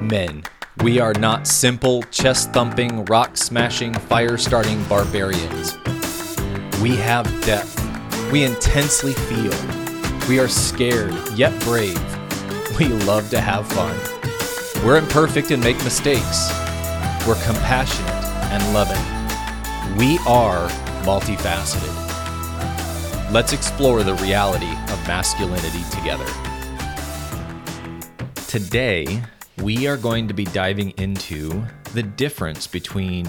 men. We are not simple, chest thumping, rock smashing, fire starting barbarians. We have depth. We intensely feel. We are scared, yet brave. We love to have fun. We're imperfect and make mistakes. We're compassionate and loving. We are multifaceted. Let's explore the reality of masculinity together. Today, we are going to be diving into the difference between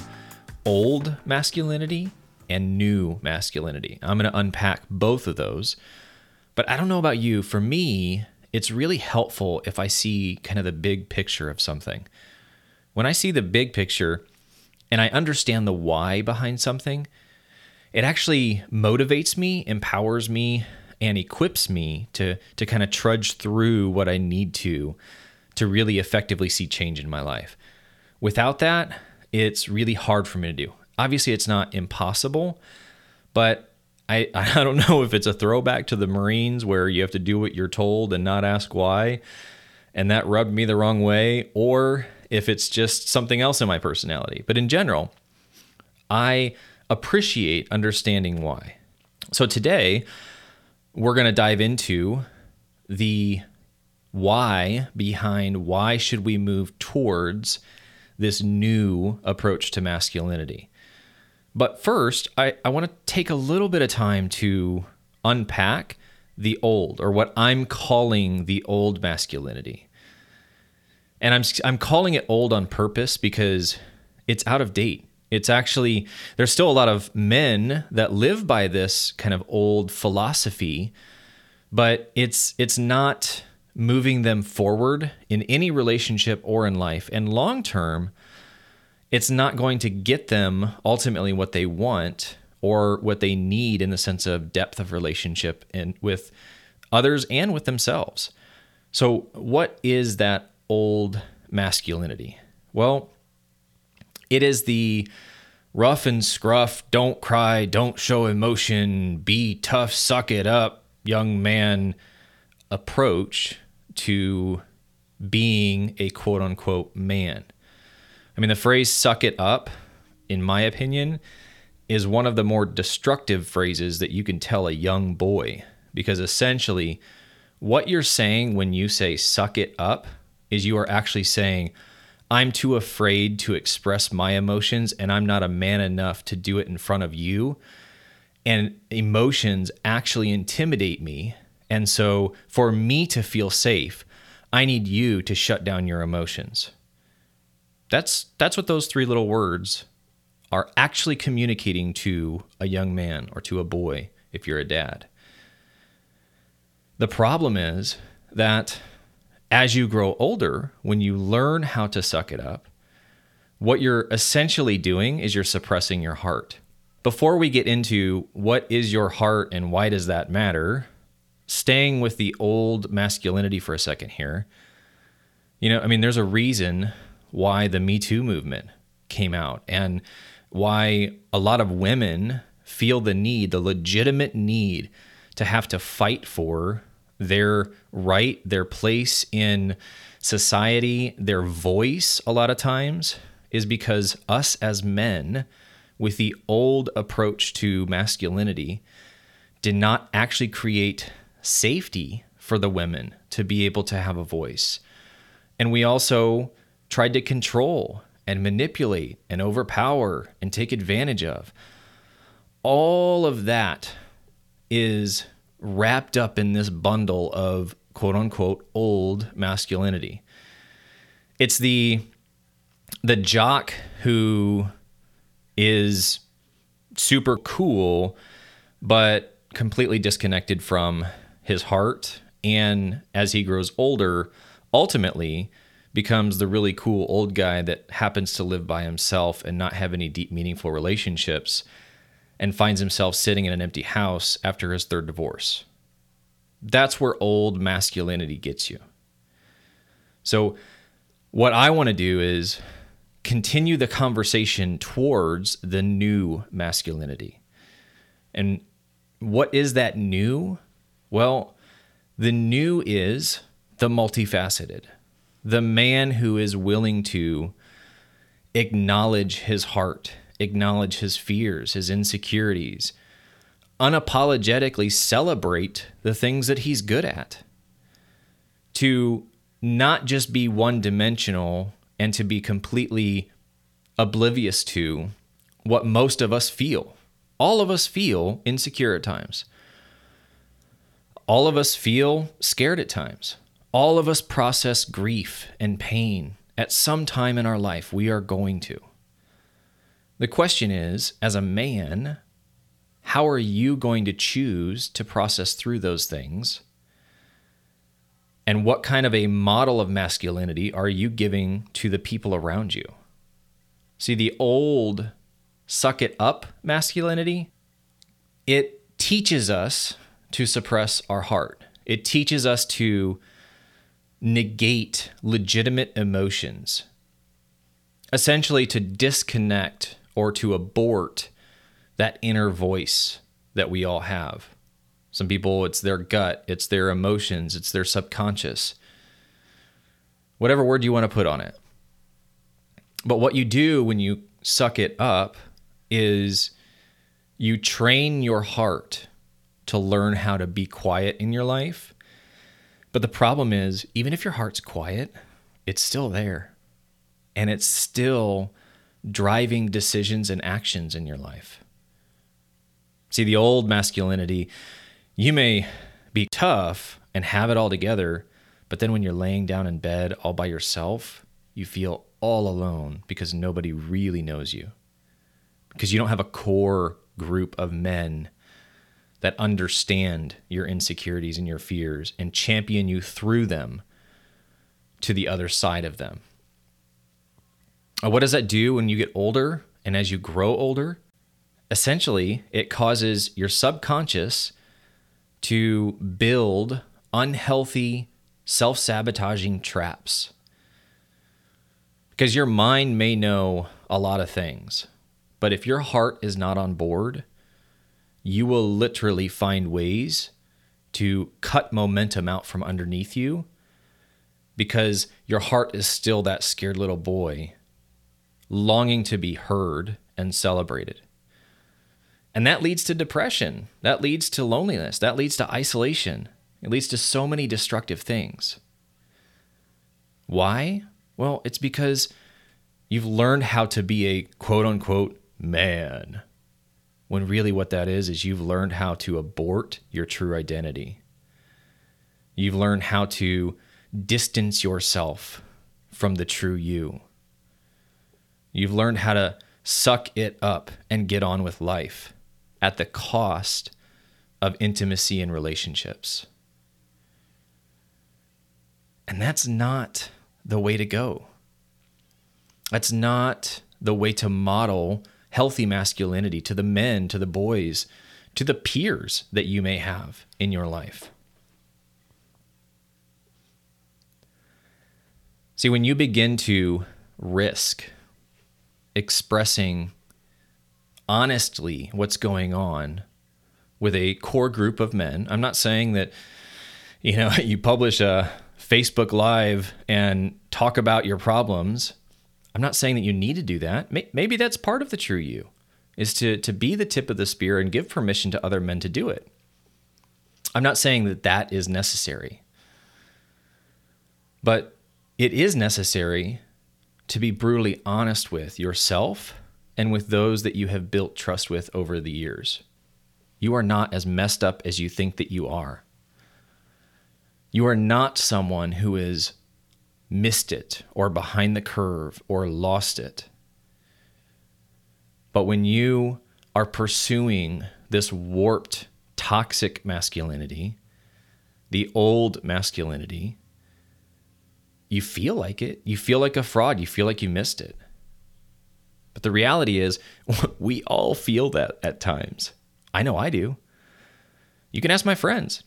old masculinity and new masculinity. I'm going to unpack both of those. But I don't know about you. For me, it's really helpful if I see kind of the big picture of something. When I see the big picture and I understand the why behind something, it actually motivates me, empowers me, and equips me to to kind of trudge through what I need to to really effectively see change in my life. Without that, it's really hard for me to do. Obviously, it's not impossible, but I, I don't know if it's a throwback to the Marines where you have to do what you're told and not ask why, and that rubbed me the wrong way, or if it's just something else in my personality. But in general, I appreciate understanding why. So today, we're going to dive into the why behind why should we move towards this new approach to masculinity. But first, I, I want to take a little bit of time to unpack the old, or what I'm calling the old masculinity. And I'm, I'm calling it old on purpose because it's out of date. It's actually, there's still a lot of men that live by this kind of old philosophy, but it's, it's not moving them forward in any relationship or in life. And long term, it's not going to get them ultimately what they want or what they need in the sense of depth of relationship and with others and with themselves. So, what is that old masculinity? Well, it is the rough and scruff, don't cry, don't show emotion, be tough, suck it up, young man approach to being a quote unquote man. I mean, the phrase suck it up, in my opinion, is one of the more destructive phrases that you can tell a young boy because essentially what you're saying when you say suck it up is you are actually saying, I'm too afraid to express my emotions and I'm not a man enough to do it in front of you. And emotions actually intimidate me and so, for me to feel safe, I need you to shut down your emotions. That's that's what those three little words are actually communicating to a young man or to a boy if you're a dad. The problem is that as you grow older, when you learn how to suck it up, what you're essentially doing is you're suppressing your heart. Before we get into what is your heart and why does that matter, staying with the old masculinity for a second here, you know, I mean, there's a reason why the Me Too movement came out and why a lot of women feel the need, the legitimate need to have to fight for their right, their place in society, their voice, a lot of times, is because us as men, with the old approach to masculinity, did not actually create safety for the women to be able to have a voice. And we also tried to control and manipulate and overpower and take advantage of. All of that is wrapped up in this bundle of quote unquote old masculinity. It's the the jock who is super cool but completely disconnected from his heart and as he grows older ultimately becomes the really cool old guy that happens to live by himself and not have any deep meaningful relationships and finds himself sitting in an empty house after his third divorce. That's where old masculinity gets you. So what i want to do is continue the conversation towards the new masculinity. And what is that new well, the new is the multifaceted. the man who is willing to acknowledge his heart, acknowledge his fears, his insecurities, unapologetically celebrate the things that he's good at, to not just be one dimensional and to be completely oblivious to what most of us feel. All of us feel insecure at times. All of us feel scared at times. All of us process grief and pain at some time in our life. We are going to. The question is as a man, how are you going to choose to process through those things? And what kind of a model of masculinity are you giving to the people around you? See, the old suck it up masculinity, it teaches us to suppress our heart. It teaches us to negate legitimate emotions, essentially, to disconnect or to abort that inner voice that we all have. Some people, it's their gut, it's their emotions, it's their subconscious. Whatever word you want to put on it. But what you do when you suck it up is you train your heart to learn how to be quiet in your life. But the problem is, even if your heart's quiet, it's still there. And it's still driving decisions and actions in your life. See, the old masculinity, you may be tough and have it all together, but then when you're laying down in bed all by yourself, you feel all alone because nobody really knows you. Because you don't have a core group of men that understand your insecurities and your fears and champion you through them to the other side of them. Uh, what does that do when you get older and as you grow older? Essentially, it causes your subconscious to build unhealthy, self sabotaging traps. Because your mind may know a lot of things, but if your heart is not on board, you will literally find ways to cut momentum out from underneath you because your heart is still that scared little boy longing to be heard and celebrated. And that leads to depression. That leads to loneliness. That leads to isolation. It leads to so many destructive things. Why? Well, it's because you've learned how to be a quote unquote man. When really what that is, is you've learned how to abort your true identity. You've learned how to distance yourself from the true you. You've learned how to suck it up and get on with life at the cost of intimacy and relationships. And that's not the way to go. That's not the way to model healthy masculinity to the men, to the boys, to the peers that you may have in your life. See, when you begin to risk expressing honestly what's going on with a core group of men. I'm not saying that you know you publish a Facebook live and talk about your problems. I'm not saying that you need to do that. Maybe that's part of the true you is to to be the tip of the spear and give permission to other men to do it. I'm not saying that that is necessary. But it is necessary to be brutally honest with yourself and with those that you have built trust with over the years. You are not as messed up as you think that you are. You are not someone who has missed it or behind the curve or lost it. But when you are pursuing this warped, toxic masculinity, the old masculinity, you feel like it. You feel like a fraud. You feel like you missed it. But the reality is, we all feel that at times. I know I do. You can ask my friends.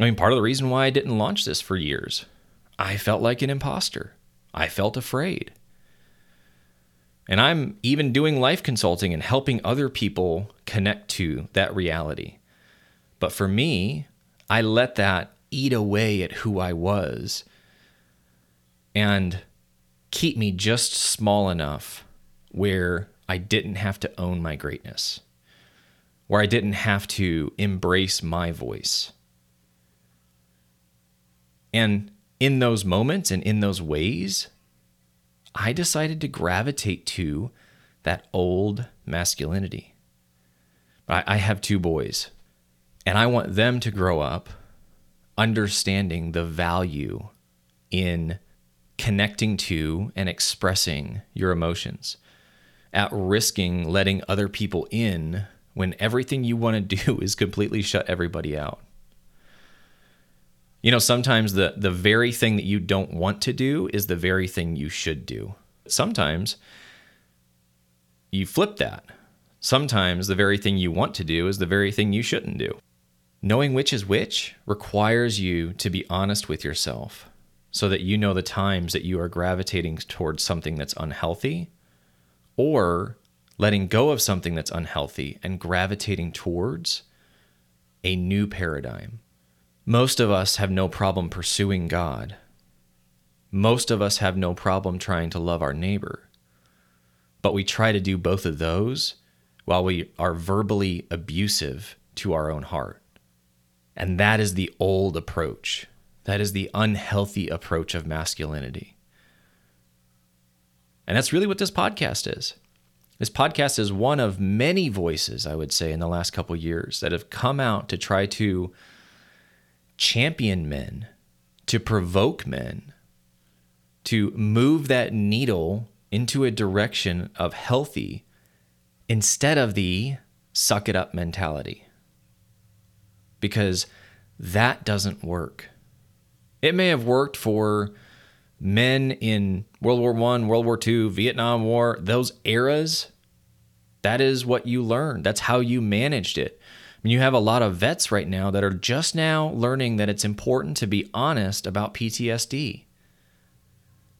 I mean, part of the reason why I didn't launch this for years, I felt like an imposter. I felt afraid. And I'm even doing life consulting and helping other people connect to that reality. But for me, I let that eat away at who I was and keep me just small enough where I didn't have to own my greatness, where I didn't have to embrace my voice. And in those moments and in those ways, I decided to gravitate to that old masculinity. I, have two boys, and I want them to grow up understanding the value in connecting to and expressing your emotions, at risking letting other people in when everything you want to do is completely shut everybody out. You know, sometimes the the very thing that you don't want to do is the very thing you should do. Sometimes you flip that. Sometimes the very thing you want to do is the very thing you shouldn't do. Knowing which is which requires you to be honest with yourself so that you know the times that you are gravitating towards something that's unhealthy or letting go of something that's unhealthy and gravitating towards a new paradigm. Most of us have no problem pursuing God. Most of us have no problem trying to love our neighbor. But we try to do both of those while we are verbally abusive to our own heart. And that is the old approach. That is the unhealthy approach of masculinity. And that's really what this podcast is. This podcast is one of many voices, I would say, in the last couple years that have come out to try to champion men, to provoke men, to move that needle into a direction of healthy instead of the suck it up mentality. Because that doesn't work. It may have worked for men in World War One, World War II, Vietnam War, those eras. That is what you learned. That's how you managed it. Mean, you have a lot of vets right now that are just now learning that it's important to be honest about PTSD.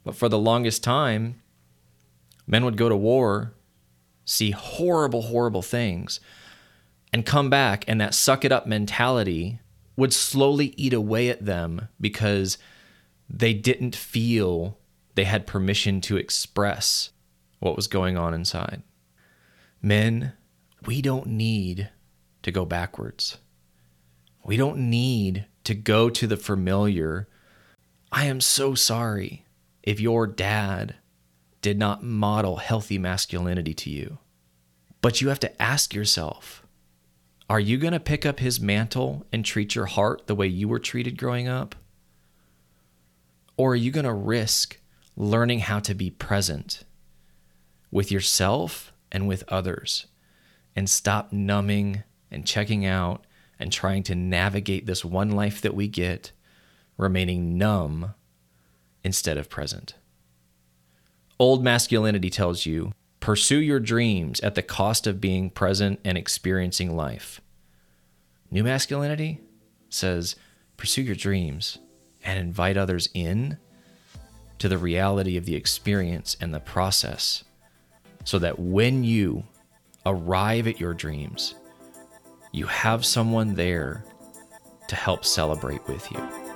But for the longest time, men would go to war, see horrible, horrible things, and come back, and that suck it up mentality would slowly eat away at them because they didn't feel they had permission to express what was going on inside. Men, we don't need to go backwards. We don't need to go to the familiar. I am so sorry if your dad did not model healthy masculinity to you. But you have to ask yourself are you going to pick up his mantle and treat your heart the way you were treated growing up? Or are you going to risk learning how to be present with yourself and with others and stop numbing and checking out and trying to navigate this one life that we get, remaining numb instead of present. Old masculinity tells you pursue your dreams at the cost of being present and experiencing life. New masculinity says pursue your dreams and invite others in to the reality of the experience and the process so that when you arrive at your dreams, you have someone there to help celebrate with you.